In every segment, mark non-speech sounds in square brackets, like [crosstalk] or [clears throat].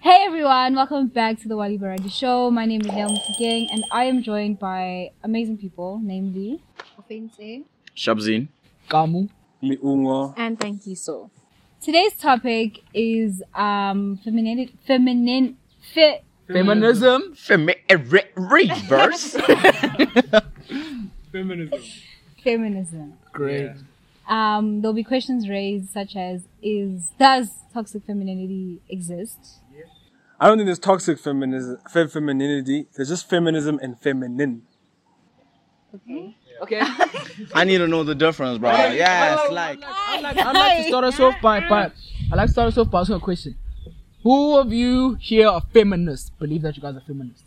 Hey everyone, welcome back to the Waliberali Show. My name is Naomi Gang and I am joined by amazing people, namely Ofense. Shabzin. Kamu. Miungo. And thank you so. Today's topic is um feminine feminine fe, Feminism. Femi- re- reverse. [laughs] Feminism. feminism. Great. Um there'll be questions raised such as is does toxic femininity exist? I don't think there's toxic feminism, fe- femininity. There's just feminism and feminine. Okay. Okay. [laughs] I need to know the difference, bro. Yeah, it's like. I'd like, I'd like to start us off by, by I'd like to start us off by asking a question. Who of you here are feminists? Believe that you guys are feminists?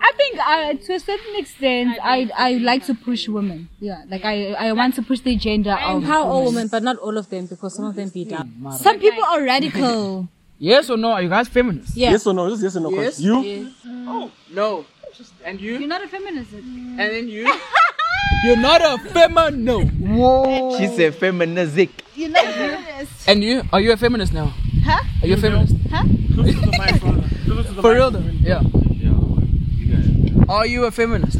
I think uh, to a certain extent I I like to push women. Yeah, like I I want to push the agenda of Empower all women, but not all of them because some of them beat up. Some people are radical. Yes or no? Are you guys feminists? Yeah. Yes or no? Just yes or no. Yes. question. You? Oh, no. And you? You're not a feminist. And then you? [laughs] You're not a feminist. No. Whoa. She said feministic. You're not a feminist. And you? Are you a feminist now? Huh? Are you a feminist? Huh? For real though? Yeah. Are you a feminist?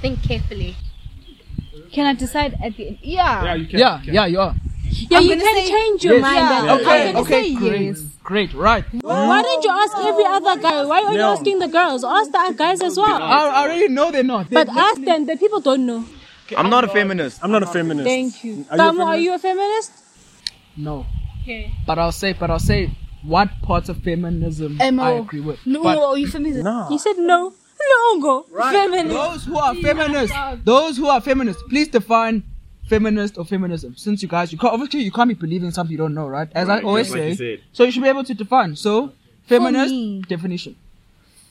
Think carefully. Can I decide at the end? Yeah. you can. Yeah, yeah, you are. Yeah, I'm you can say- change your Yes. mind. Yeah. and- Okay, I'm gonna okay, say great. yes. Great, right. Why don't you ask every other guy? Why are you Yeah. asking the girls? Ask the guys as well. I, I already know they're not. But ask them. The people don't know. I'm not a feminist. I'm not a feminist. Thank you. Are you a Tamu, are feminist? you a feminist? No. Okay. But I'll say, but I'll say what parts of feminism Emo. I agree with. No, But are you feminist? No. He said no. No, go. Feminist. those who are feminists, those who are feminists, please define feminist or feminism. Since you guys, you can't, obviously you can't be believing something you don't know, right? As I always say. So you should be able to define. So, feminist me. definition.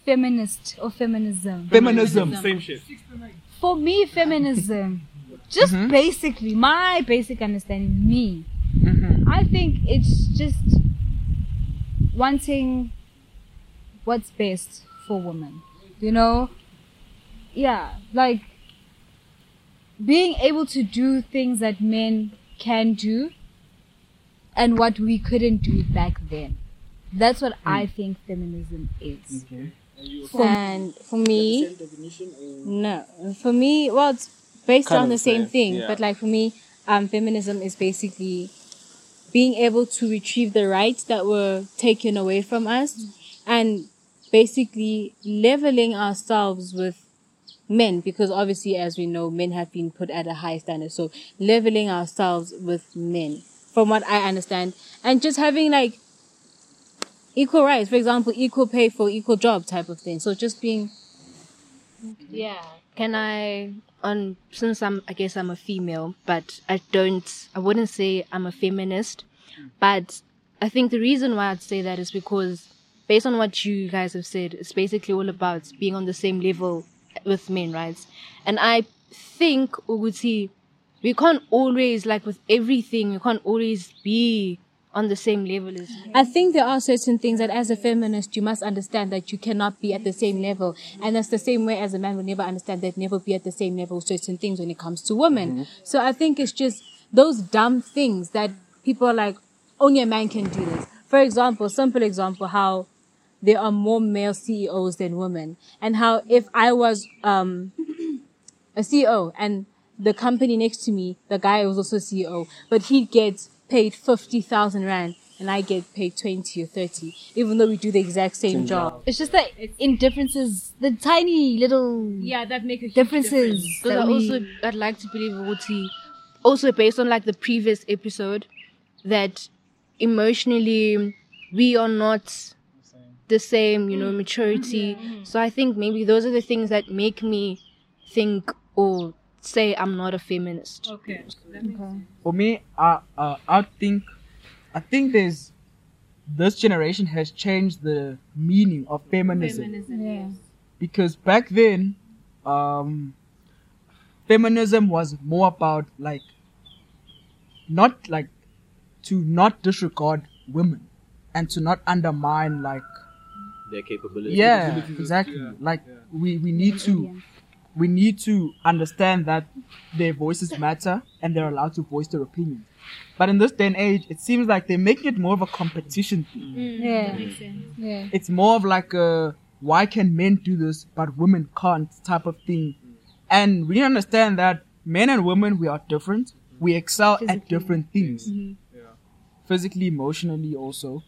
Feminist or feminism? Feminism. Same shit. For me, feminism, [laughs] just Mhm. basically my basic understanding, me, Mhm. I think it's just wanting what's best for women. You know? Yeah, like being able to do things that men can do and what we couldn't do back then. That's what I think feminism is. And for me, no. For me, well, it's based Kind on the same same, thing. yeah. But like for me, um, feminism is basically being able to retrieve the rights that were taken away from us and basically leveling ourselves with men because obviously as we know men have been put at a high standard so leveling ourselves with men from what i understand and just having like equal rights for example equal pay for equal job type of thing so just being Yeah. Can I on since I'm I guess I'm a female, but I don't I wouldn't say I'm a feminist. But I think the reason why I'd say that is because based on what you guys have said, it's basically all about being on the same level with men, right? And I think Uguti, we can't always like with everything, we can't always be on the same level as men. I think there are certain things that as a feminist you must understand that you cannot be at the same level. And that's the same way as a man will never understand that never be at the same level with certain things when it comes to women. Mm-hmm. So I think it's just those dumb things that people are like, only a man can do this. For example, simple example, how there are more male CEOs than women. And how if I was um a CEO and the company next to me, the guy was also CEO, but he gets paid 50,000 Rand and I get paid 20 or 30, even though we do the exact same job. It's just that in differences, the tiny little Yeah, that make a differences. Because that I we- also I'd like to believe Uguti, also based on like the previous episode, that emotionally we are not the same, you know, maturity. So I think maybe those are the things that make me think or say I'm not a feminist. Okay. For me, I uh, I think I think there's this generation has changed the meaning of feminism. yeah. because back then um feminism was more about like not like to not disregard women and to not undermine like Their capability. yeah exactly like we we need to we need to understand that their voices matter and they're allowed to voice their opinions. But in this day and age, it seems like they're making it more of a competition thing. Mm. Yeah. Yeah. It's more of like a why can men do this but women can't type of thing. And we need to understand that men and women we are different. We excel at different things. Mm-hmm. Physically, emotionally also.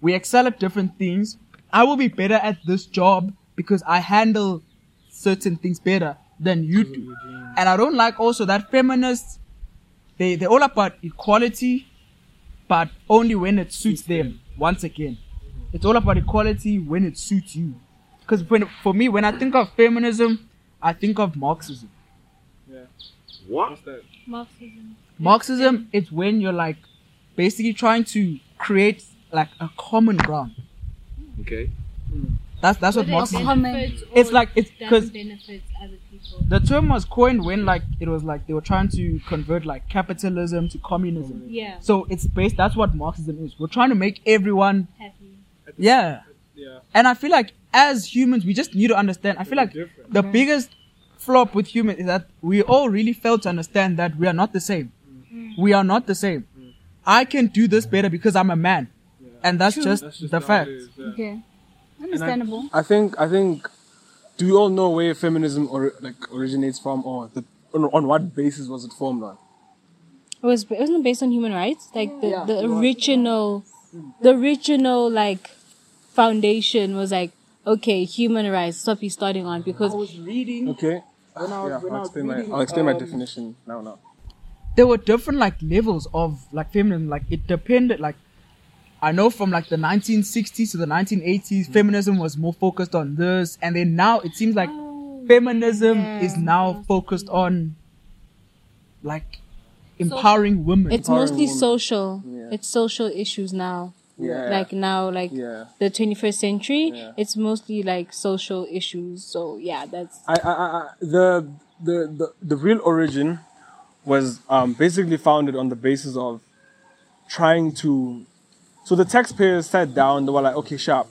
We excel at different things. I will be better at this job because I handle certain things better than you do. And I don't like also that feminists they they're all about equality, but only when it suits them. Once again, it's all about equality when it suits you. Because when for me, when I think of feminism, I think of Marxism. What's that? Marxism. Marxism is when you're like basically trying to create like a common ground. Okay. Hmm. That's that's what Whether Marxism. Common- It's like it's because benefit other people. the term was coined when like it was like they were trying to convert like capitalism to communism. Yeah. So it's based. That's what Marxism is. We're trying to make everyone. Happy. Yeah. Yeah. And I feel like as humans, we just need to understand. I feel like different. the biggest flop with humans is that we all really fail to understand that we are not the same. Mm. We are not the same. Mm. I can do this better because I'm a man. And that's just, That's just the fact. it is, yeah. Okay. Understandable. I think I think do we all know where feminism or like originates from or the on, on what basis was it formed on? It was it wasn't based on human rights? Like the, the original the original like foundation was like, okay, human rights, stop you starting on because I was reading. Okay. When I was- yeah, when I I'll was explain my I'll explain my um, definition now now. There were different like levels of like feminism. Like it depended. Like I know from like the 1960s to the 1980s, feminism was more focused on this, and then now it seems like feminism is now focused on like empowering women. it's Empowering mostly women. social. Yeah. It's social issues now. Yeah. Like now, like Yeah. the 21st century, Yeah. it's mostly like social issues. So yeah, that's I, I, I, the, the, the, the real origin was um, basically founded on the basis of trying to. So the taxpayers sat down. They were like, "Okay, sharp."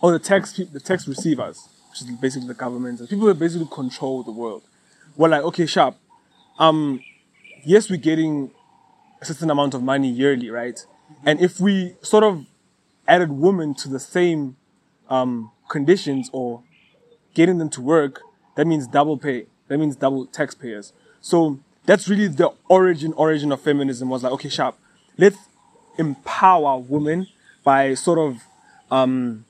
Or the tax the tax receivers, which is basically the government, and people who basically control the world, were like, "Okay, sharp. Um, yes, we're getting a certain amount of money yearly, right? And if we sort of added women to the same um, conditions or getting them to work, that means double pay. That means double taxpayers. So that's really the origin origin of feminism was like, okay, sharp. Let's empower women by sort of um,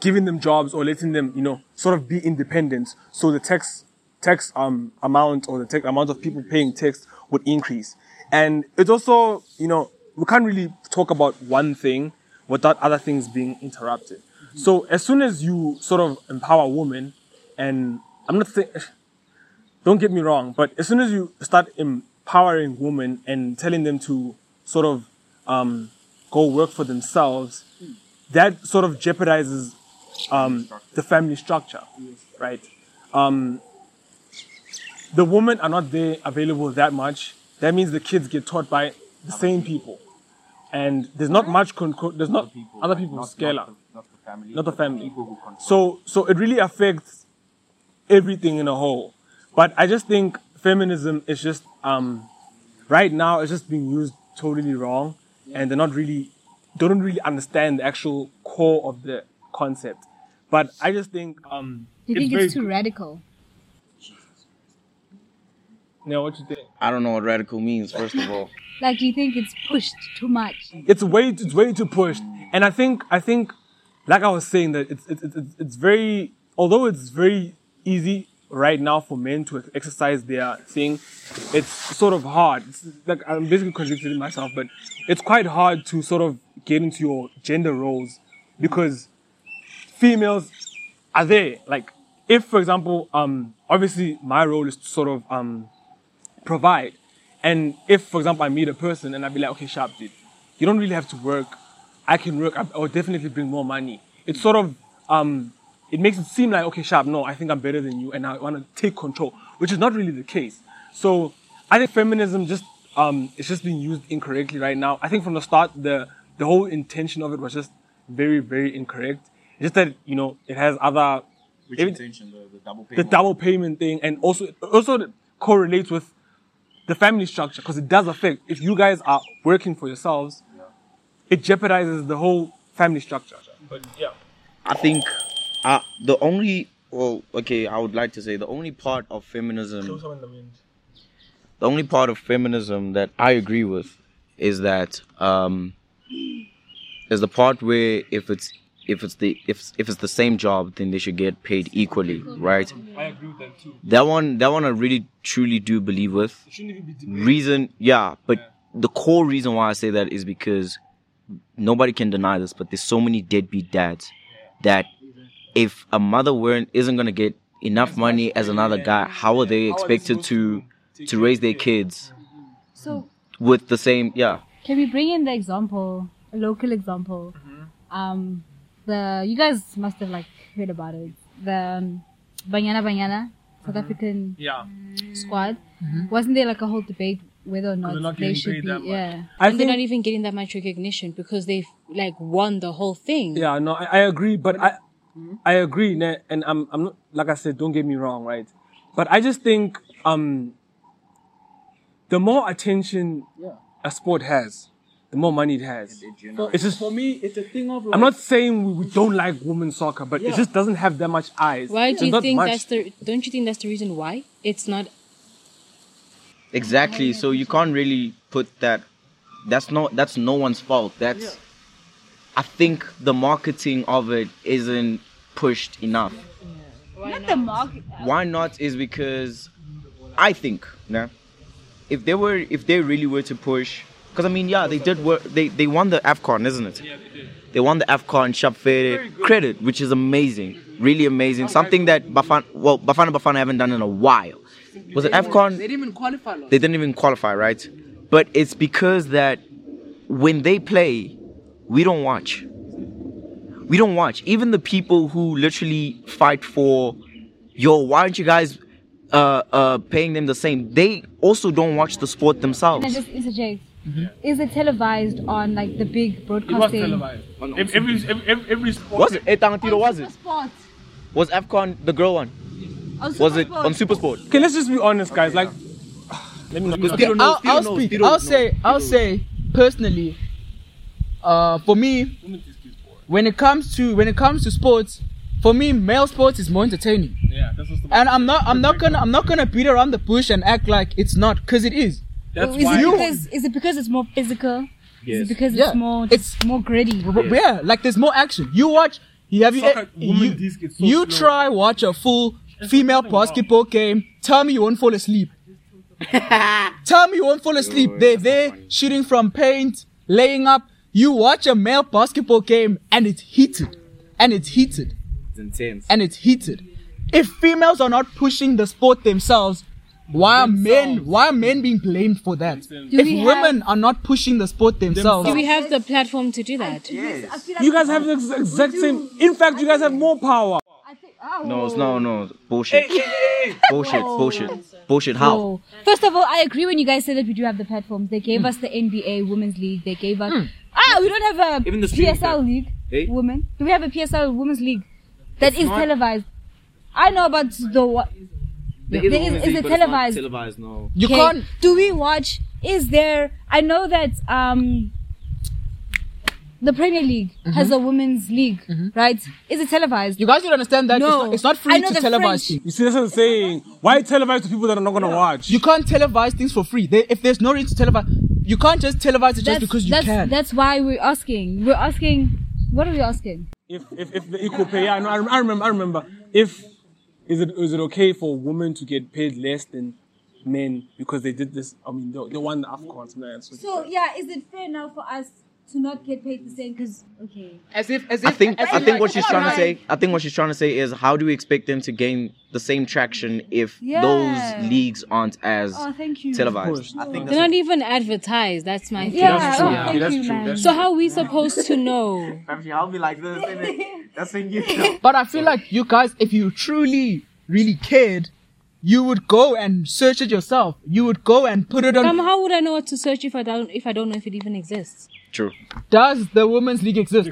giving them jobs or letting them, you know, sort of be independent. So the tax tax um, amount or the tax amount of people paying tax would increase. And it's also, you know, we can't really talk about one thing without other things being interrupted. So as soon as you sort of empower women, and I'm not saying, [sighs] don't get me wrong, but as soon as you start empowering women and telling them to sort of um, go work for themselves, that sort of jeopardizes um, the family structure, right? Um, the women are not there available that much. That means the kids get taught by the same people, and there's not much control. There's not other people scalar, not the family, not the family. So so it really affects everything in a whole. But I just think feminism is just um, right now it's just being used totally wrong, and they're not really they don't really understand the actual core of the concept. But I just think um, Do you think very it's too radical? Yeah, what you think? I don't know what radical means, first of all. [laughs] Like, do you think it's pushed too much? it's way it's way too pushed and i think i think like i was saying that it's it's it's, it's very although it's very easy right now for men to exercise their thing it's sort of hard it's like i'm basically contradicting myself but it's quite hard to sort of get into your gender roles because females are there like if for example um obviously my role is to sort of um provide. And if, for example, I meet a person and I'd be like, okay, sharp, dude, you don't really have to work. I can work. I, will definitely bring more money. It's sort of, um, it makes it seem like, okay, sharp, no, I think I'm better than you and I want to take control, which is not really the case. So I think feminism just, um, it's just being used incorrectly right now. I think from the start, the, the whole intention of it was just very, very incorrect. It's just that, you know, it has other Which If- intention? The, the double the payment. double payment thing, and also also correlates with the family structure because it does affect. If you guys are working for yourselves, it jeopardizes the whole family structure. But yeah, I think uh, the only, well, okay, I would like to say the only part of feminism, the only part of feminism that I agree with is that um, is the part where if it's if it's the if if it's the same job, then they should get paid equally, right? I agree with that too. That one, that one, I really truly do believe with. It shouldn't even be reason yeah but the core reason why i say that is because nobody can deny this but there's so many deadbeat dads that if a mother weren't isn't going to get enough money as another guy how are they expected to to raise their kids So with the same yeah can we bring in the example, a local example? Um, the you guys must have like heard about it. The um, Banyana Banyana South African Yeah, squad. Wasn't there like a whole debate whether or not, they're not they should be? that much. Yeah. I and they're not even getting that much recognition because they've like won the whole thing. Yeah, no, I, I agree, but I, I agree, ne- and I'm, I'm not like I said. Don't get me wrong, right? But I just think, um, the more attention a sport has, the more money it has. It's just For me, it's a thing of like, I'm not saying we, we don't like women's soccer, but it just doesn't have that much eyes. Why There's do you think much- that's the? Don't you think that's the reason why it's not? exactly so you can't really put that that's not that's no one's fault that's i think the marketing of it isn't pushed enough Not the market. why not is because I think nah, if they were if they really were to push because I mean yeah they did work they they won the AFCON isn't it Yeah, they did. They won the AFCON Shapfere credit which is amazing really amazing oh, something that Bafana well Bafana Bafana haven't done in a while was it AFCON They didn't even qualify. Lord. they didn't even qualify, right? But it's because that when they play, we don't watch. We don't watch. Even the people who literally fight for, yo, why aren't you guys uh, uh, paying them the same? They also don't watch the sport Can I themselves. just interject? Is it televised on like the big broadcasting? It was broadcasting? televised. Every, every, every, every sport. Was it? Eh, Tangantiro, was it? Sport. Was AFCON the girl one? Was it on Supersport? Okay, let's just be honest, guys. Like, [sighs] let me not. Because Okay, Tiro knows, I'll, Tiro I'll speak. Tiro I'll knows, say. I'll Tiro say personally. Uh, for me, when it comes to when it comes to sports, for me, male sports is more entertaining. Yeah, that's what's the. And I'm not. I'm not gonna. I'm not gonna beat around the bush and act like it's not, cause it is. That's is why. it because is it because it's more physical? Is it because Yeah. it's more It's- it's more gritty? Yeah, like there's more action. You watch. You have you. Soccer, women you, disc so you try watch a full female basketball game. Tell me you won't fall asleep. [laughs] Tell me you won't fall asleep. They're there shooting from paint, laying up. You watch a male basketball game and it's heated, and it's heated, It's intense. and it's heated. If females are not pushing the sport themselves, why are men? Why are men being blamed for that? If women are not pushing the sport themselves, Do we have the platform to do that? Yes. You guys have the ex- exact same. In fact, you guys have more power. I think, oh. No, it's no, no. Bullshit. Bullshit, bullshit. Bullshit. How? First of all, I agree when you guys say that we do have the platforms. They gave us the NBA Women's League. They gave us. Hmm. Ah, we don't have a Even the streaming PSL platform. League. Eh? Women. Do we have a PSL Women's League that is televised? I know about the what. There There a is- women's is league, it but it's not televised? Televised, no. you Okay, can't. Do we watch? Is there? I know that um, the Premier League has a women's league, right? Is it televised? You guys need to understand that No. it's, not, it's not I free know to the televise French- things. You see, that's what I'm saying. Why televise to people that are not gonna watch? You can't televise things for free. They, if there's no reason to televise, you can't just televise it just That's, because you that's, can. That's why we're asking. We're asking. What are we asking? if if, if the equal pay, yeah, I, know, I, I remember. I remember. If is it is it okay for women to get paid less than men because they did this? I mean, they, they won the Afcon. something like. So yeah, is it fair now for us to not get paid the same? Because okay, as if, as if, I think as I think like- what she's trying to say I think what she's trying to say is how do we expect them to gain the same traction if Yeah. those leagues aren't as oh thank you. televised? I think They're not even advertised. That's my thing. Yeah, That's true. oh, Yeah, thank that's you, true. man. That's So how are we supposed to know? [laughs] I'll be like this [laughs] that's in you. But I feel like you guys, if you truly, really cared, you would go and search it yourself. You would go and put it on. Um, how would I know what to search if I don't if I don't know if it even exists? True. Does the women's league exist?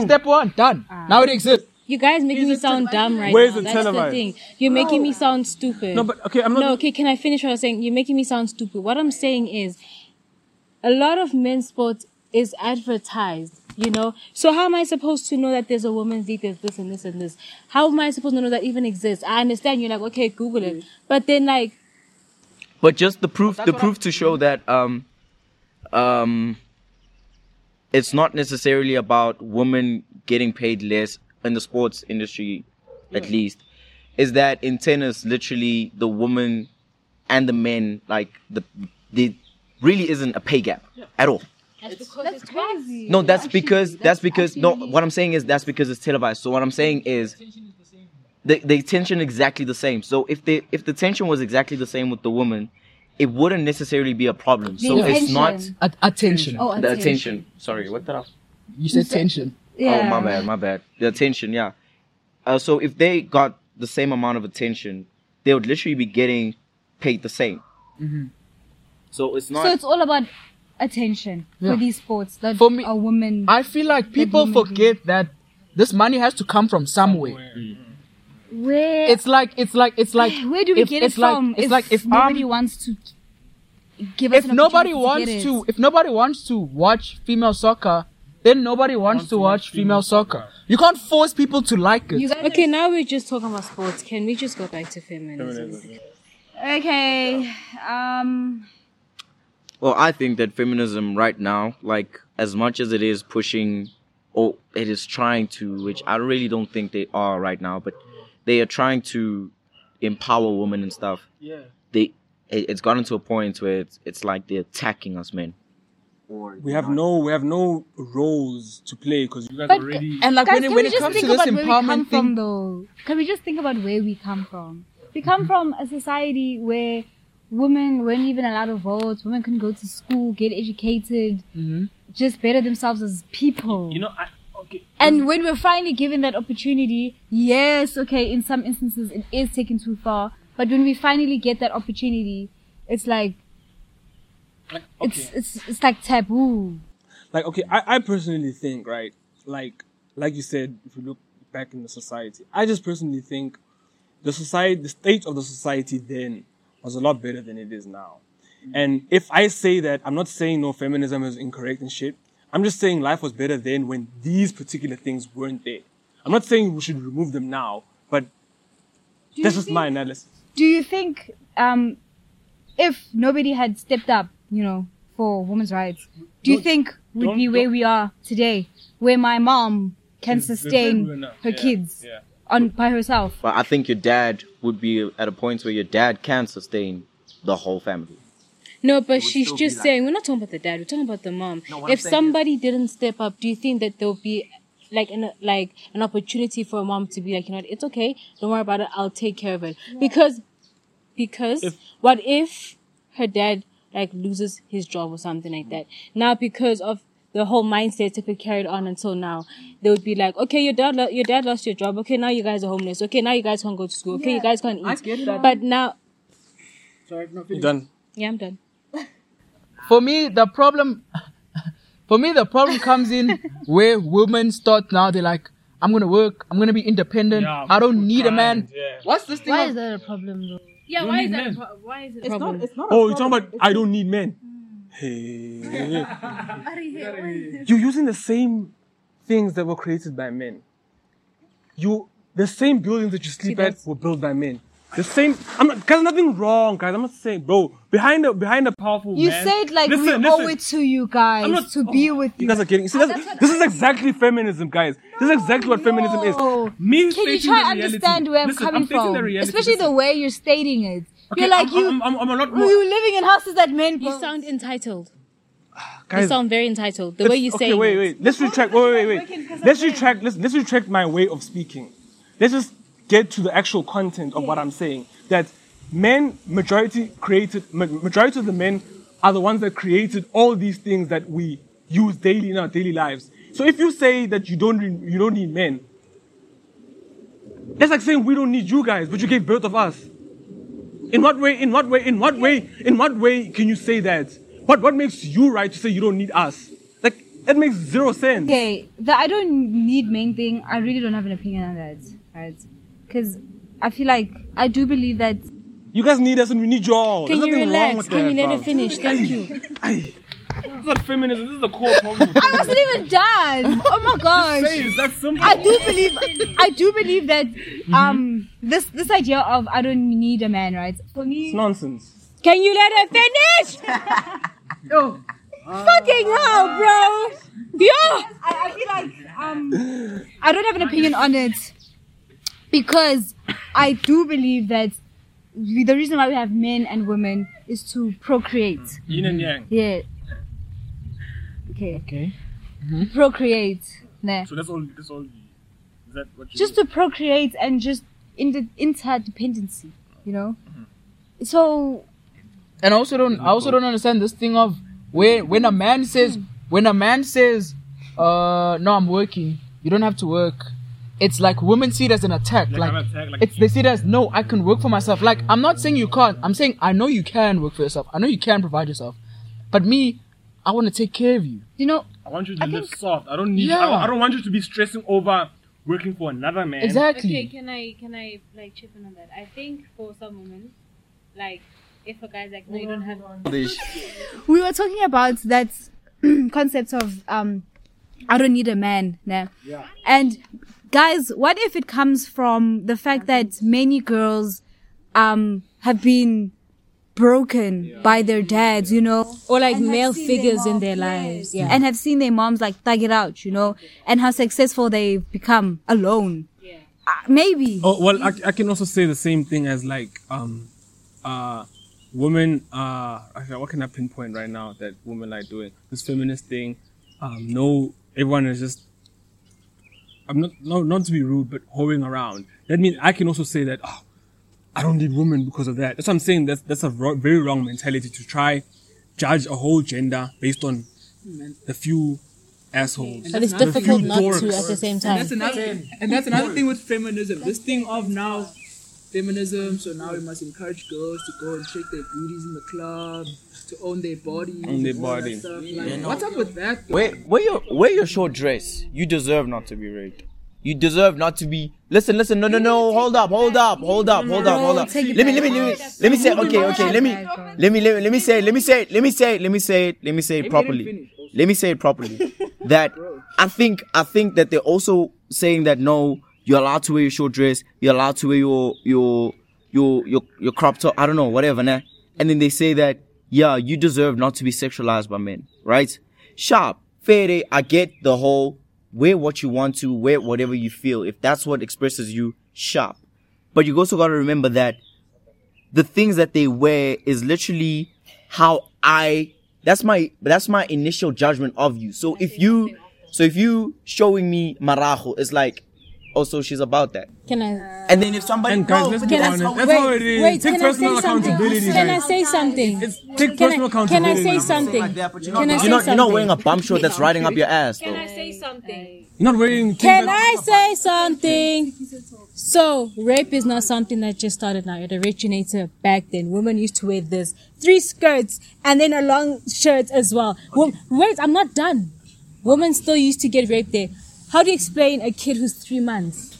Step one, done. Ah. now it exists. You guys making me sound dumb right Where is now. it That's the thing. You're making me sound stupid. No, but okay, I'm not. No, okay, can I finish what I was saying? You're making me sound stupid. What I'm saying is a lot of men's sports is advertised, you know? So how am I supposed to know that there's a women's league, there's this and this and this? How am I supposed to know that even exists? I understand you're like, okay, Google it. But then like But just the proof, the proof to show that um, um, it's not necessarily about women getting paid less in the sports industry, at least, is that in tennis, literally the woman and the men, like the, the really isn't a pay gap at all. That's that's crazy. No, that's because that's because no. What I'm saying is that's because it's televised. So what I'm saying is the the tension exactly the same. So if the if the tension was exactly the same with the woman, it wouldn't necessarily be a problem. So The it's not attention. At- attention. Oh, the attention. Sorry, what did I? You said tension. Yeah. Oh my bad, my bad. The attention, yeah. Uh, so if they got the same amount of attention, they would literally be getting paid the same. So it's not. So it's all about attention Yeah. for these sports that For me- a woman. I feel like people women do. forget that this money has to come from somewhere. Where It's like it's like it's like [sighs] where do we if- get it it's like- from? it's if like if nobody I'm- wants to give us if an nobody wants get to if nobody wants to watch female soccer then nobody wants, to watch female soccer you can't force people to like it Okay, now we're just talking about sports. Can we just go back to feminism? Okay. Um. Well, I think that feminism right now, like as much as it is pushing, or it is trying to, which I really don't think they are right now, but they are trying to empower women and stuff. Yeah. They, it, it's gotten to a point where it's, it's like they're attacking us men. Or We have no, we have no roles to play because you guys But- already. and like Guys, when, can it, we when it just comes think to this about where we come empowerment from, thing though? Can we just think about where we come from? We come from a society where women weren't even allowed to vote. Women couldn't go to school, get educated, Mhm. just better themselves as people. You know, I, okay. And when we're finally given that opportunity, yes, okay, in some instances it is taken too far. But when we finally get that opportunity, it's like Like, it's okay. it's it's like taboo. like okay I, I personally think right like like you said if you look back in the society i just personally think the society the state of the society then was a lot better than it is now mm. and if i say that i'm not saying no feminism is incorrect and shit i'm just saying life was better then when these particular things weren't there i'm not saying we should remove them now but Do that's you just my analysis Do you think um, if nobody had stepped up, you know, for women's rights, do you Don't- think we'd be where we are today, where my mom can sustain her Yeah, kids yeah. on by herself? But I think your dad would be at a point where your dad can sustain the whole family. No, but she's just be like- saying we're not talking about the dad. We're talking about the mom. No, if saying somebody didn't step up, do you think that there'll be like an like an opportunity for a mom to be like, you know, what, it's okay. Don't worry about it. I'll take care of it. Because because If- what if her dad like loses his job or something like that? Now because of the whole mindset if it carried on until now, they would be like, okay, your dad, lo- your dad lost your job. Okay, now you guys are homeless. Okay, now you guys can't go to school. Okay, you guys can't eat. I get that. But now, Sorry, no, You done yeah, I'm done. For me the problem [laughs] for me the problem comes in where women start now they're like i'm gonna work i'm gonna be independent Yeah, i don't need a man yeah. what's this thing Why of- is that a problem though? Yeah, why is that? A pro- why is it a it's problem? not, it's not a Oh, you're talking problem. about I don't need men. Hmm. Hey. [laughs] You're using the same things that were created by men. You the same buildings that you sleep at were built by men. The same I'm not guys nothing wrong, guys. I'm not saying bro, behind the behind the powerful You man. said like we owe listen. it to you guys I'm not- to be oh, with You you. guys are kidding. See, that's, this is exactly feminism, guys. This is exactly what feminism is. No. Me Can you stating try the and reality. understand where I'm Listen, coming I'm stating from? the reality. Especially the Listen. way you're stating it. Okay, you're like I'm, you, I'm, I'm, I'm a lot more. you living in houses that men You built. sound entitled. [sighs] You sound very entitled. The Let's- way you okay, say wait, it. wait. Let's retract. Wait, wait, wait. wait. Let's retract. Let's let's retract my way of speaking. Let's just get to the actual content of what I'm saying. That men, majority created, majority of the men are the ones that created all these things that we use daily in our daily lives. So if you say that you don't you don't need men, that's like saying we don't need you guys, but you gave birth of us. In what way? In what way? In what way? In what way can you say that? What what makes you right to say you don't need us? Like It makes zero sense. Okay, the I don't need main thing. I really don't have an opinion on that, right? Because I feel like I do believe that You guys need us and we need y'all. Can There's you relax? with Can that, you let her finish? Thank you. This is not feminism. This is the core problem. I wasn't even done. Oh my gosh. It's. I do believe I do believe that um this this idea of I don't need a man, right? For me It's nonsense. Can you let her finish? [laughs] Oh, Fucking hell, bro. Yeah. I, I feel like um I don't have an opinion on it because I do believe that we, the reason why we have men and women is to procreate. Yin and yang. Yeah. Okay. okay. Procreate. Nah. So that's all. That's all. Is that what you? Just to procreate and just in the interdependency, you know? So And I also don't I also don't understand this thing of where when a man says when a man says, uh no I'm working, you don't have to work. It's like women see it as an attack. Like, Like, I'm like- it's they see it as no, I can work for myself. Like I'm not saying you can't. I'm saying I know you can work for yourself. I know you can provide yourself. But me, I want to take care of you. you know, I want you to I live think- soft. I don't need. Yeah. I, don't, I don't want you to be stressing over working for another man. Exactly. Okay, can I can I like chip in on that? I think for some women, like if a guy's like, no, you don't have. One. [laughs] We were talking about that [clears throat] concept of um I don't need a man nah? Yeah. and guys what if it comes from the fact that many girls um have been broken by their dads you know Or like And male seen their figures in their lives. Yeah. and have seen their moms like thug it out you know and how successful they've become alone Yeah. uh, maybe Oh well, I, I can also say the same thing as like um, uh, women. Uh, what can I pinpoint right now that women like doing this feminist thing? Um, no, everyone is just. I'm not no not to be rude, but hoeing around. That means I can also say that. Oh, I don't need women because of that. That's what I'm saying. That's that's a ro- very wrong mentality to try judge a whole gender based on the few assholes. but it's difficult few not to at the same And time. that's another and that's another thing with feminism. This thing of now feminism, so now we must encourage girls to go and shake their booties in the club, to own their bodies. Own their and all that body. stuff. Like, what's up with that? though? Wear, wear your wear your short dress. You deserve not to be raped. You deserve not to be. Listen, listen. No, no, no. Hold up, hold up, hold up, hold up, hold up. take it Let me, let me, let me, let me say. Okay, okay. Let me, let me, let me, let me say. Let me say. Let me say. Let me say it. Let me say it properly. Let me say it properly. [laughs] That I think, I think that they're also saying that no, you're allowed to wear your short dress. You're allowed to wear your your your your your crop top. I don't know, whatever. Nah? And then they say that yeah, you deserve not to be sexualized by men, right? Sharp, fair. day, I get the whole wear what you want to, wear whatever you feel. If that's what expresses you, sharp. But you also got to remember that the things that they wear is literally how I. That's my that's my initial judgment of you. So if you so if you showing me marajo, it's like, also she's about that. Can I? And then if somebody And guys, no, let's be honest. how- That's wait, how it is. wait. Take can I personal say something? accountability, Can I say something? It's take Can personal I, can I say something? like that, but you're Can I not, say you're not, you're not wearing a bum short that's riding up your ass. Can though. I say something? You're not wearing. Can I say something? So, rape is not something that just started now. It originated back then. Women used to wear this three skirts and then a long shirt as well. Wo- wait, I'm not done. Women still used to get raped there. How do you explain a kid who's three months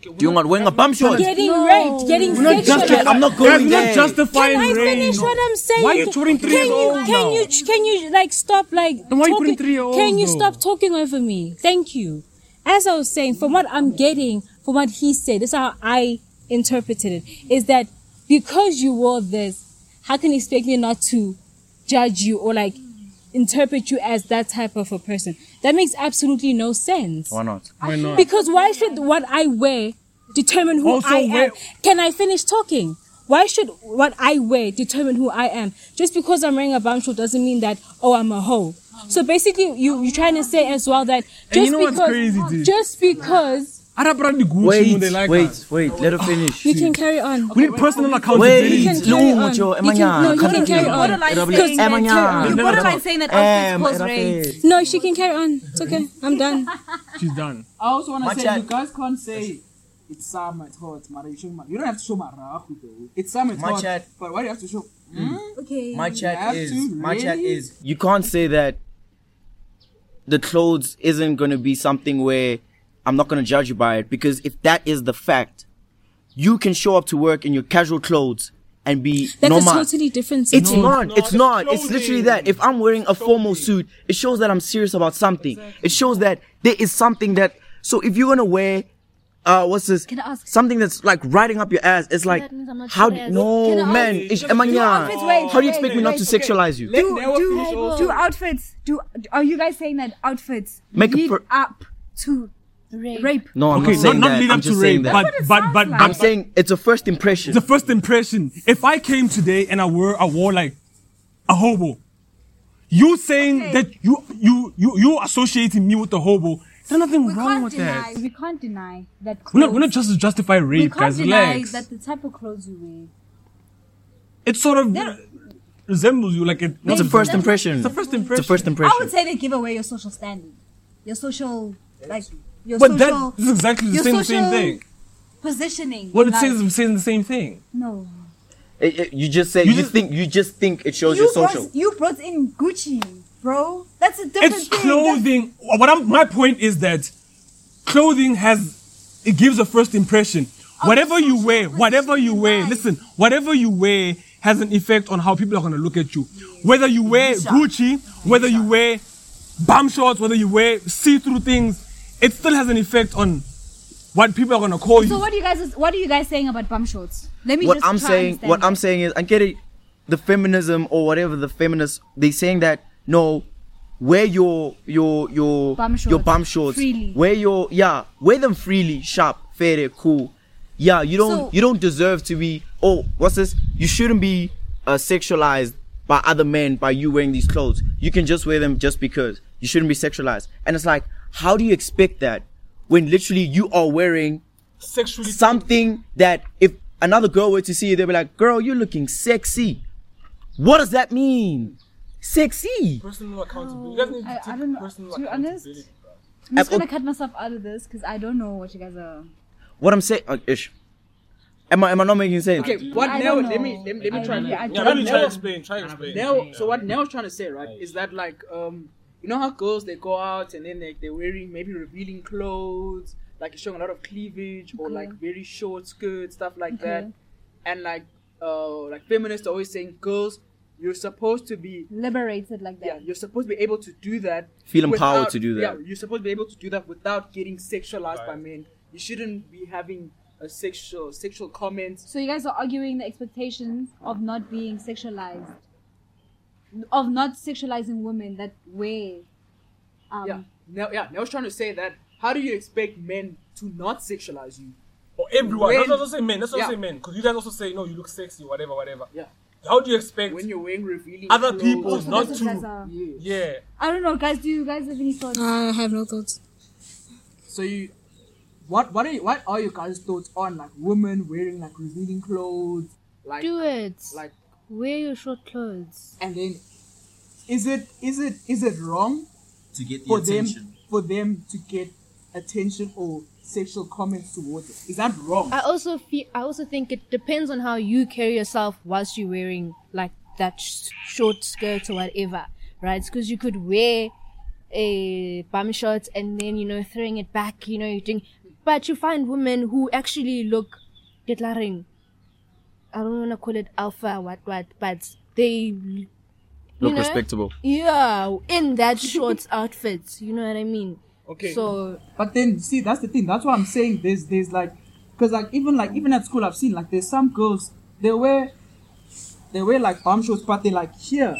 Do You're not wearing a bum short. getting raped, getting We're not just. sexualized? I'm not going there. not justifying Can I rape. finish what I'm saying? Why are you putting three can years you, old can now? you can you like stop like Then why are you putting three-year-olds Can you though? stop talking over me? Thank you. As I was saying, from what I'm getting, from what he said, this is how I interpreted it, is that because you wore this, how can you expect me not to judge you or like interpret you as that type of a person? That makes absolutely no sense. Why not? Why not? Because why should what I wear determine who Also, I am? where- Can I finish talking? Why should what I wear determine who I am? Just because I'm wearing a bum short doesn't mean that oh I'm a hoe. So basically, you you're trying to say as well that just you know because crazy, just because Arab run the Gucci Wait, when they like wait, us. wait. Let her finish. we can carry on. We need personal accountability. You Wait, can carry no, on. mucho. You no, you can carry on. Borderline Because- saying that, Emanya. you're borderline saying that outfits cause rape. No, she can carry on. It's okay. I'm done. She's done. I also want to say you guys can't say it's summer, it's hot, Mara, you, show, you don't have to show marahu though. It's summer, it's My hot. chat- But why do you have to show? Hmm? Hmm? Okay. My chat is to, my chat is you can't say that the clothes isn't gonna be something where I'm not gonna judge you by it because if that is the fact, you can show up to work in your casual clothes and be That's normal. a totally different It's thing. not. It's it's not. It's literally that. If I'm wearing a formal suit, it shows that I'm serious about something. It shows that there is something that. So if you're gonna wear, uh, what's this? Can I ask- something that's like riding up your ass? It's like that means I'm not how? serious. No, man. ask- It's, Do Emanya, outfits- wait, how do you wait, expect me not wait, to okay. sexualize you? Do, do, do outfits do are you guys saying that outfits Make a lead up to Rape. rape No, I'm Okay, not saying not, not that. lead I'm up to just saying rape, that. but what it but sounds but, like. but I'm saying it's a first impression. the first impression. If I came today and I wore I wore like a hobo, you saying Okay. that you you you you associating me with a hobo, there's nothing we wrong can't with deny that. we can't deny that We're not clothes- we're not just to justify we rape, can't guys. deny Relax. that the type of clothes you wear It sort of There- resembles you like it. it's a first impression. It's a first It's a impression. first I impression. would say they give away your social standing your social like your But social that is exactly the same, same thing. positioning What in it says is saying the same thing. no It- it- you just say You you, just- think you just think it shows you your social. brought, you brought in Gucci bro that's a different It's thing clothing. What I'm, my point is that clothing has it gives a first impression. Whatever you wear, whatever you wear, life. listen, whatever you wear has an effect on how people are gonna look at you. Whether you wear Gucci, whether you wear bum shorts, whether you wear see-through things, it still has an effect on what people are gonna call you. So what are you guys what are you guys saying about bum shorts? Let me what just I'm try saying, what that. I'm saying is, I get it. The feminism or whatever the feminists, they saying that no, wear your your your Bum your shorts bum shorts, freely. wear your yeah, wear them freely, sharp, fair, cool. Yeah, you don't So- you don't deserve to be. Oh, what's this? You shouldn't be uh, sexualized by other men by you wearing these clothes. You can just wear them just because. You shouldn't be sexualized. And it's like, how do you expect that when literally you are wearing Sexually, something that if another girl were to see you, they'd be like, "Girl, you're looking sexy." What does that mean? Sexy. personal accountability. You guys need to I, I don't know. personal To be honest. I'm just gonna cut myself out of this because I don't know what you guys are. What I'm saying, uh, ish. Am I am I not making sense? Okay, what I Let me let me, let me I try. really- Yeah, let me try to explain. Try to explain. Neo, so what Neo's trying to say, right, is that like um, you know how girls they go out and then like they're wearing maybe revealing clothes, like showing a lot of cleavage or Okay. like very short skirts, stuff like that, and like uh, like feminists are always saying, girls, you're supposed to be Liberated like that. yeah, you're supposed to be able to do that. Feel empowered to do that. Yeah, you're supposed to be able to do that without getting sexualized by men. You shouldn't be having a sexual sexual comments. So you guys are arguing the expectations of not being sexualized, of not sexualizing women that way. Um, Yeah, now yeah, I was trying to say that. How do you expect men to not sexualize you? Or everyone. When- Let's also say men. Let's also Yeah. say men. Because you guys also say, no, you look sexy, whatever, whatever. Yeah, How do you expect when you're wearing revealing other clothes, people Also, not that's what you guys to? are- Yeah. Yeah. I don't know, guys. Do you guys have any thoughts? I have no thoughts. So you, what what are you, what are your guys' thoughts on like women wearing like revealing clothes, like Do it. like Wear your short clothes. and then is it is it is it wrong To get for them for them to get attention or sexual comments towards it? Is that wrong? I also feel. I also think it depends on how you carry yourself whilst you're wearing like that sh- short skirt or whatever, right? Because you could wear a bum short and then you know throwing it back, you know, you're doing. But you find women who actually look declaring. I don't want to call it alpha, what what, but they you Look know, respectable. Yeah, in that short [laughs] outfit, you know what I mean. Okay. So But then, see, that's the thing. That's what I'm saying. There's, there's like, because like even like even at school, I've seen like there's some girls they wear, they wear like bum shorts, but they like here,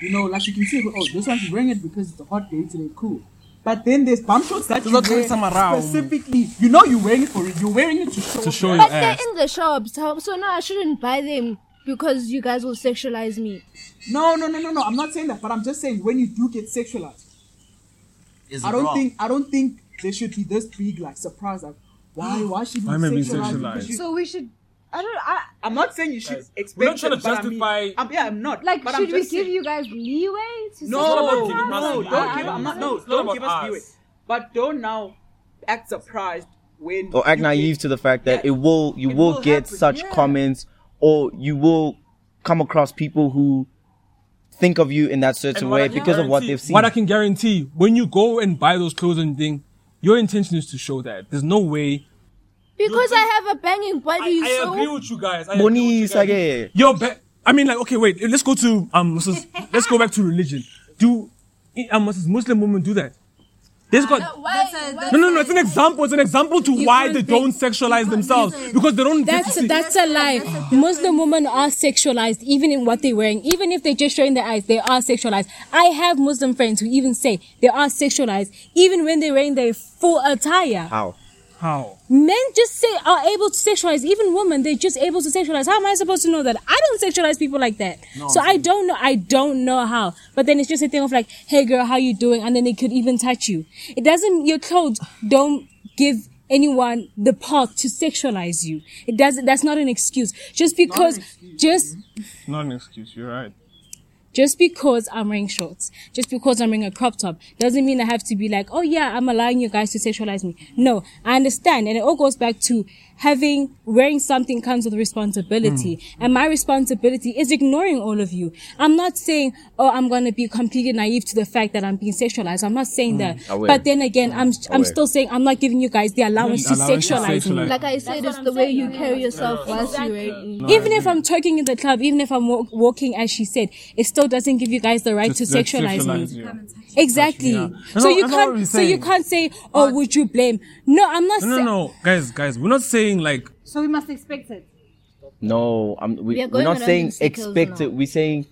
you know, like you can see, oh, this one's wearing it because it's a hot day today, cool. But then there's bum shorts that you not wear like some around. specifically. You know, you're wearing it for it. You're wearing it to show. To show that- your But they're in the shops, so so no, I shouldn't buy them because you guys will sexualize me. No, no, no, no, no. I'm not saying that, but I'm just saying when you do get sexualized, Is I don't think I don't think there should be this big like surprise like why why should Why you am I being sexualize? sexualized? So we should. I don't. I I'm not saying you should Guys, expect. we're not trying to it, but I mean- justify- I'm, yeah, I'm not. like. but should I'm we just give saying- you guys leeway to No, not about sexualize giving us? us no, don't I- give. I I'm not. No, know. It's not don't give us leeway. But don't now act surprised when. Or act naive get- to the fact that Yeah, it will you it will, will get happen, such yeah. comments or you will come across people who think of you in that certain And what I way because of what they've seen. What I can guarantee, when you go and buy those clothes and thing, your intention is to show that. There's no way. Because I have a banging body, I, I so agree with you guys. I agree you Bonisa, guys. yeah. Your be- I mean, like, okay, wait. Let's go to um. Mrs. let's go back to religion. Do um, Mrs. Muslim women do that? There's got no, no, no. It's an example. It's an example to why they don't sexualize themselves because they don't. get to That's see- that's a lie. Muslim women are sexualized, even in what they're wearing. Even if they're just showing their eyes, they are sexualized. I have Muslim friends who even say they are sexualized, even when they're wearing their full attire. How? How. Men just say are able to sexualize. Even women, they're just able to sexualize. How am I supposed to know that? I don't sexualize people like that. so I don't know. I don't know how. But then it's just a thing of like, hey girl, how you doing? And then they could even touch you. It doesn't. Your clothes don't give anyone the path to sexualize you. It doesn't. That's not an excuse. Just because. Just Not an excuse. You're right. Just because I'm wearing shorts, just because I'm wearing a crop top, doesn't mean I have to be like, oh yeah, I'm allowing you guys to sexualize me. No, I understand. And it all goes back to having, wearing something comes with responsibility. Hmm. And my responsibility is ignoring all of you. I'm not saying, oh, I'm going to be completely naive to the fact that I'm being sexualized. I'm not saying hmm. that. Aware. But then again, hmm. I'm, I'm Aware. still saying I'm not giving you guys the allowance to Allowance to sexualize me. like I said, it's the way you carry yourself whilst you're even if I'm talking in the club, even if I'm wa- walking as she said, it still doesn't give you guys the right to Just- just sexualize me. you. Exactly. Yeah. So No, you that's what we're can't. So you can't say, "Oh, would you blame?" No, I'm not. No, no, saying. no, guys, guys. We're not saying like So we must expect it. No, I'm, we, We are we're not around saying circles expect now. it. We're saying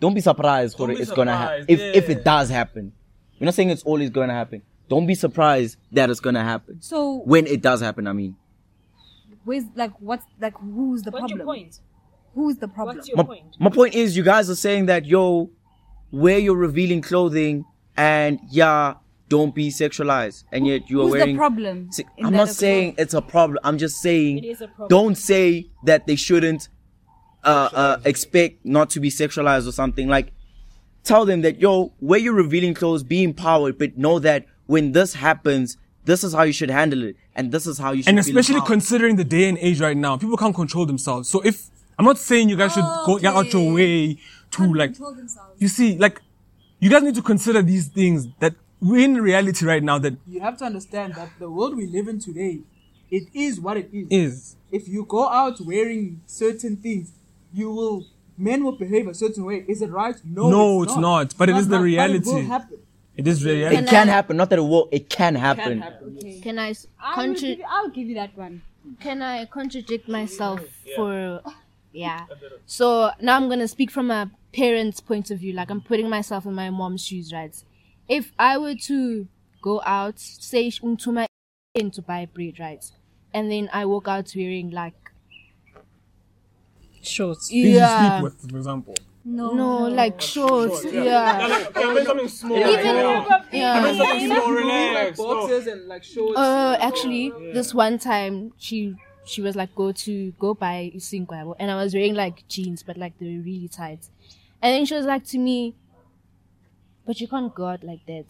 don't be surprised for Don't it. be It's gonna happen. surprised, If if yeah. it does happen, we're not saying it's always gonna happen. Don't be surprised that it's gonna happen. So When it does happen, I mean. where's like what's like who's the What's problem? your point? Who's the problem? What's your My, point? my point is, you guys are saying that yo, wear your revealing clothing, and yeah, don't be sexualized, and yet you are Who's wearing. the problem? See, in I'm not as saying it's a problem. I'm just saying It is a problem. don't say that they shouldn't uh, uh, expect not to be sexualized or something. Like, tell them that yo, wear your revealing clothes, be empowered, but know that when this happens, this is how you should handle it, and this is how you should. and feel especially empowered. considering the day and age right now, people can't control themselves. So if I'm not saying you guys should go get out your way to like, you see, like, you guys need to consider these things that we're in reality right now that You have to understand that the world we live in today, it is what it is. is. If you go out wearing certain things, you will men will behave a certain way. Is it right? No, No, it's not. But it is the But it reality. will happen. It is reality. it can happen. Not that it will. It can happen. Can happen. Can I s- I will give you, I'll give you that one. can I contradict myself for yeah. So now I'm gonna speak from a parent's point of view. Like I'm putting myself in my mom's shoes, right? If I were to go out, say sh- to my in to buy bread, right? And then I walk out wearing like Shorts. Things you yeah, sleep with, for example. no, no, like shorts, yeah, something small. even yeah. small, relax. Boxers and like shorts. Uh, actually, this one time she she was like, "Go to go buy isinkwa," and I was wearing like jeans, but like they were really tight. And then she was like to me, "But you can't go out like that.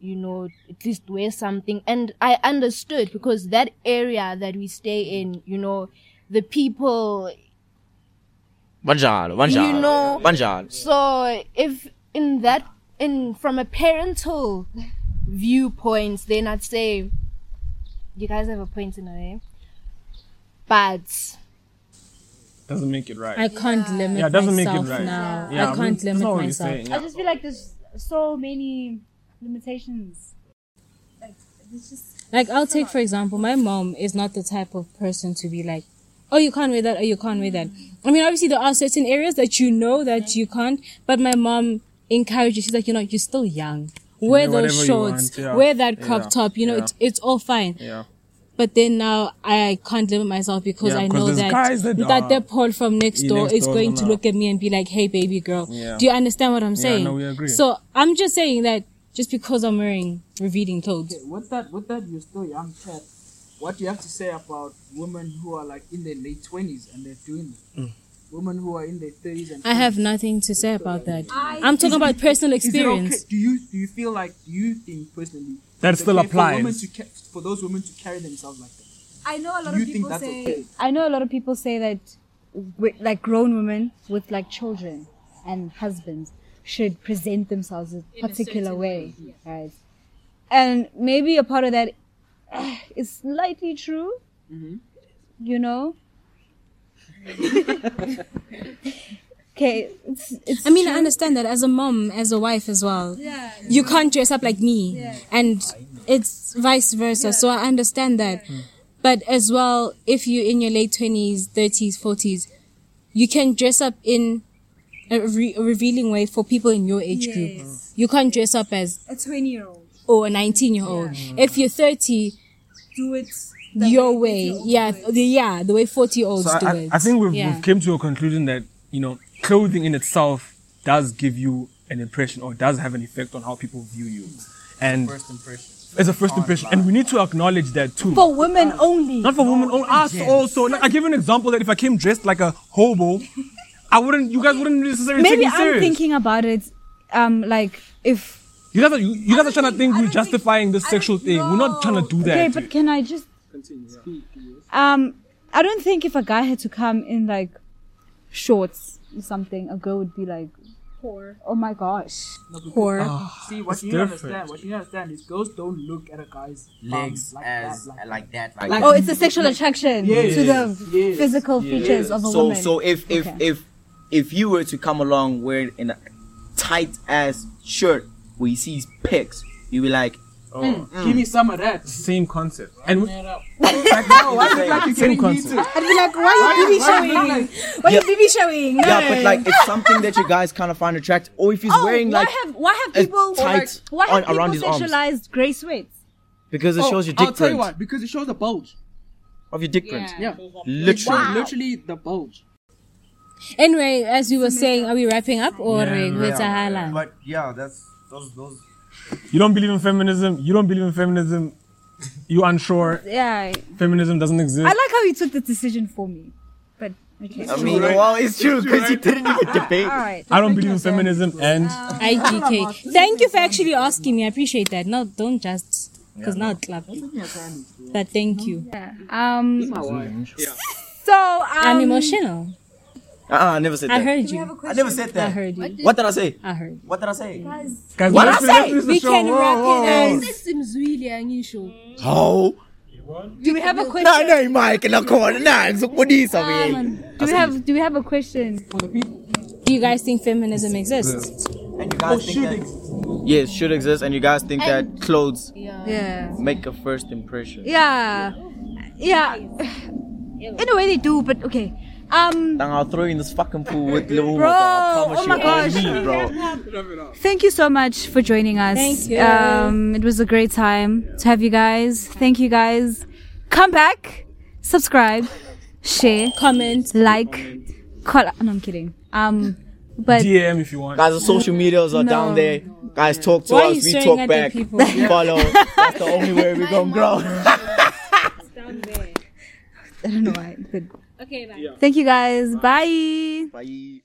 You know, at least wear something." And I understood because that area that we stay in, you know, the people Banjalo, banjalo, You know- banjalo. So if in that in from a parental viewpoint, then I'd say you guys have a point in a way. But Doesn't make it right. I can't limit Yeah, it doesn't make it right. now. Yeah, I we- can't that's limit what we're myself. saying, I just feel like there's so many limitations. Like it's just Like I'll take for example, my mom is not the type of person to be like, "Oh, you can't wear that," or "You can't wear that." Mm. I mean, obviously there are certain areas that you know that you can't, but my mom encourages. She's like, "You know, you're still young. Wear wear those whatever you shorts. want, yeah. Wear that crop Yeah, top. You know, yeah. it's it's all fine." yeah. But then now I can't limit myself because Yeah, I 'cause know that guys that that, that Paul from next door next is door going to look at me and be like, "Hey, baby girl, Yeah. do you understand what I'm saying?" Yeah, no, we agree. So I'm just saying that just because I'm wearing revealing clothes. Okay, with that, with that, you're still young, cat. What do you have to say about women who are like in their late twenties and they're doing it? Mm. Women who are in their thirties and I have nothing to say about that. I'm talking about personal Is it okay? experience. Do you do you feel like do you think personally That still okay For, women applies. To ca- for those women to carry themselves like that. I know a lot Do you of think people that's say. okay? I know a lot of people say that, wi- like grown women with like children and husbands should present themselves a particular way, right? And maybe a part of that uh, is slightly true, mm-hmm. you know. okay, it's, it's I mean, I understand that as a mom, as a wife as well. yeah, You can't dress up like me. And it's vice versa. So I understand that. Hmm. But as well, if you're in your late 20s, 30s, 40s, you can dress up in a, re- a revealing way for people in your age group. You can't dress up as a 20 year old. or a 19 year old. If you're 30, Do it your way. Yeah, the, yeah, the way 40 year olds So do I, it. I think we've, yeah. we've came to a conclusion that you know clothing in itself does give you an impression or does have an effect on how people view you, and First impression. It's a first impression, and we need to acknowledge that too. for women only. Not for women, only us also. Like, I give you an example that if I came dressed like a hobo, I wouldn't. You guys wouldn't necessarily Maybe take me I'm serious. thinking about it. Um, like if you guys are you, you guys are trying to think we're justifying this sexual thing. We're not trying to do that. Okay, but can I just continue? Speak. um I don't think if a guy had to come in like shorts or something, a girl would be like Whore. Oh my gosh. Whore. Ah, see, what you different. understand, what you understand is girls don't look at a guy's Legs like as that, like, like that. Like, Like- Oh, it's a sexual attraction Yes. to the Yes. physical features of a so woman. so if if Okay. if if you were to come along wearing in a tight ass shirt where you see his pecs, you'd be like, Oh. Hmm. Mm. Give me some of that. Same concept. And we- [laughs] Like same concept. I'd be like, why are you BB showing? Why are you BB showing? No. yeah, but like it's something that you guys kind of find attractive, or if he's oh, wearing why like have why have people tight why have on- people around his arms. sexualized grey sweats? because it Oh, shows your dick I'll tell you print what, because it shows the bulge. of your dick print, Yeah. literally. Wow. Literally the bulge. Anyway, as we were saying, are we wrapping up or Yeah, yeah, wrap yeah, but yeah, that's those those. You don't believe in feminism. You don't believe in feminism. You unsure. Yeah. Feminism doesn't exist. I like how you took the decision for me. But okay. I mean, well, it's true because you didn't even debate. All right. I don't believe in feminism, and IGK. Thank you for actually asking me. I appreciate that. No, don't just because now it's clap. But thank you. Um So um, I'm emotional. Uh-uh, I never said that. I that. heard you. I never said that. I that. heard you. What did I say? I heard you. What did I say? guys, What let's I finish- say? let's finish the We show. can Whoa, wrap whoa, it whoa. as seems really unusual. Oh. do we have a question? Nah, nah, Mike, na corner, nah, so what is Do we have do we have a question? Do you guys think feminism exists? And you guys think that? Yes, should exist, and you guys think that clothes Yeah. make a first impression. Yeah. Yeah. [sighs] In a way they do, but okay. Um Then I'll throw you in this fucking pool with little [laughs] Bro, I promise oh my you, gosh. on me, bro. Thank you so much for joining us. Thank you. Um, it was a great time to have you guys. Thank you guys. Come back, subscribe, share, Comment. like, call. No, I'm kidding. Um, but DM if you want. Guys, the social medias are down there. Guys, talk to Why us. We talk back. Follow. [laughs] That's the only way we're gonna grow. Down there. I don't know why. But Okay, bye. thank you guys. Bye. Bye.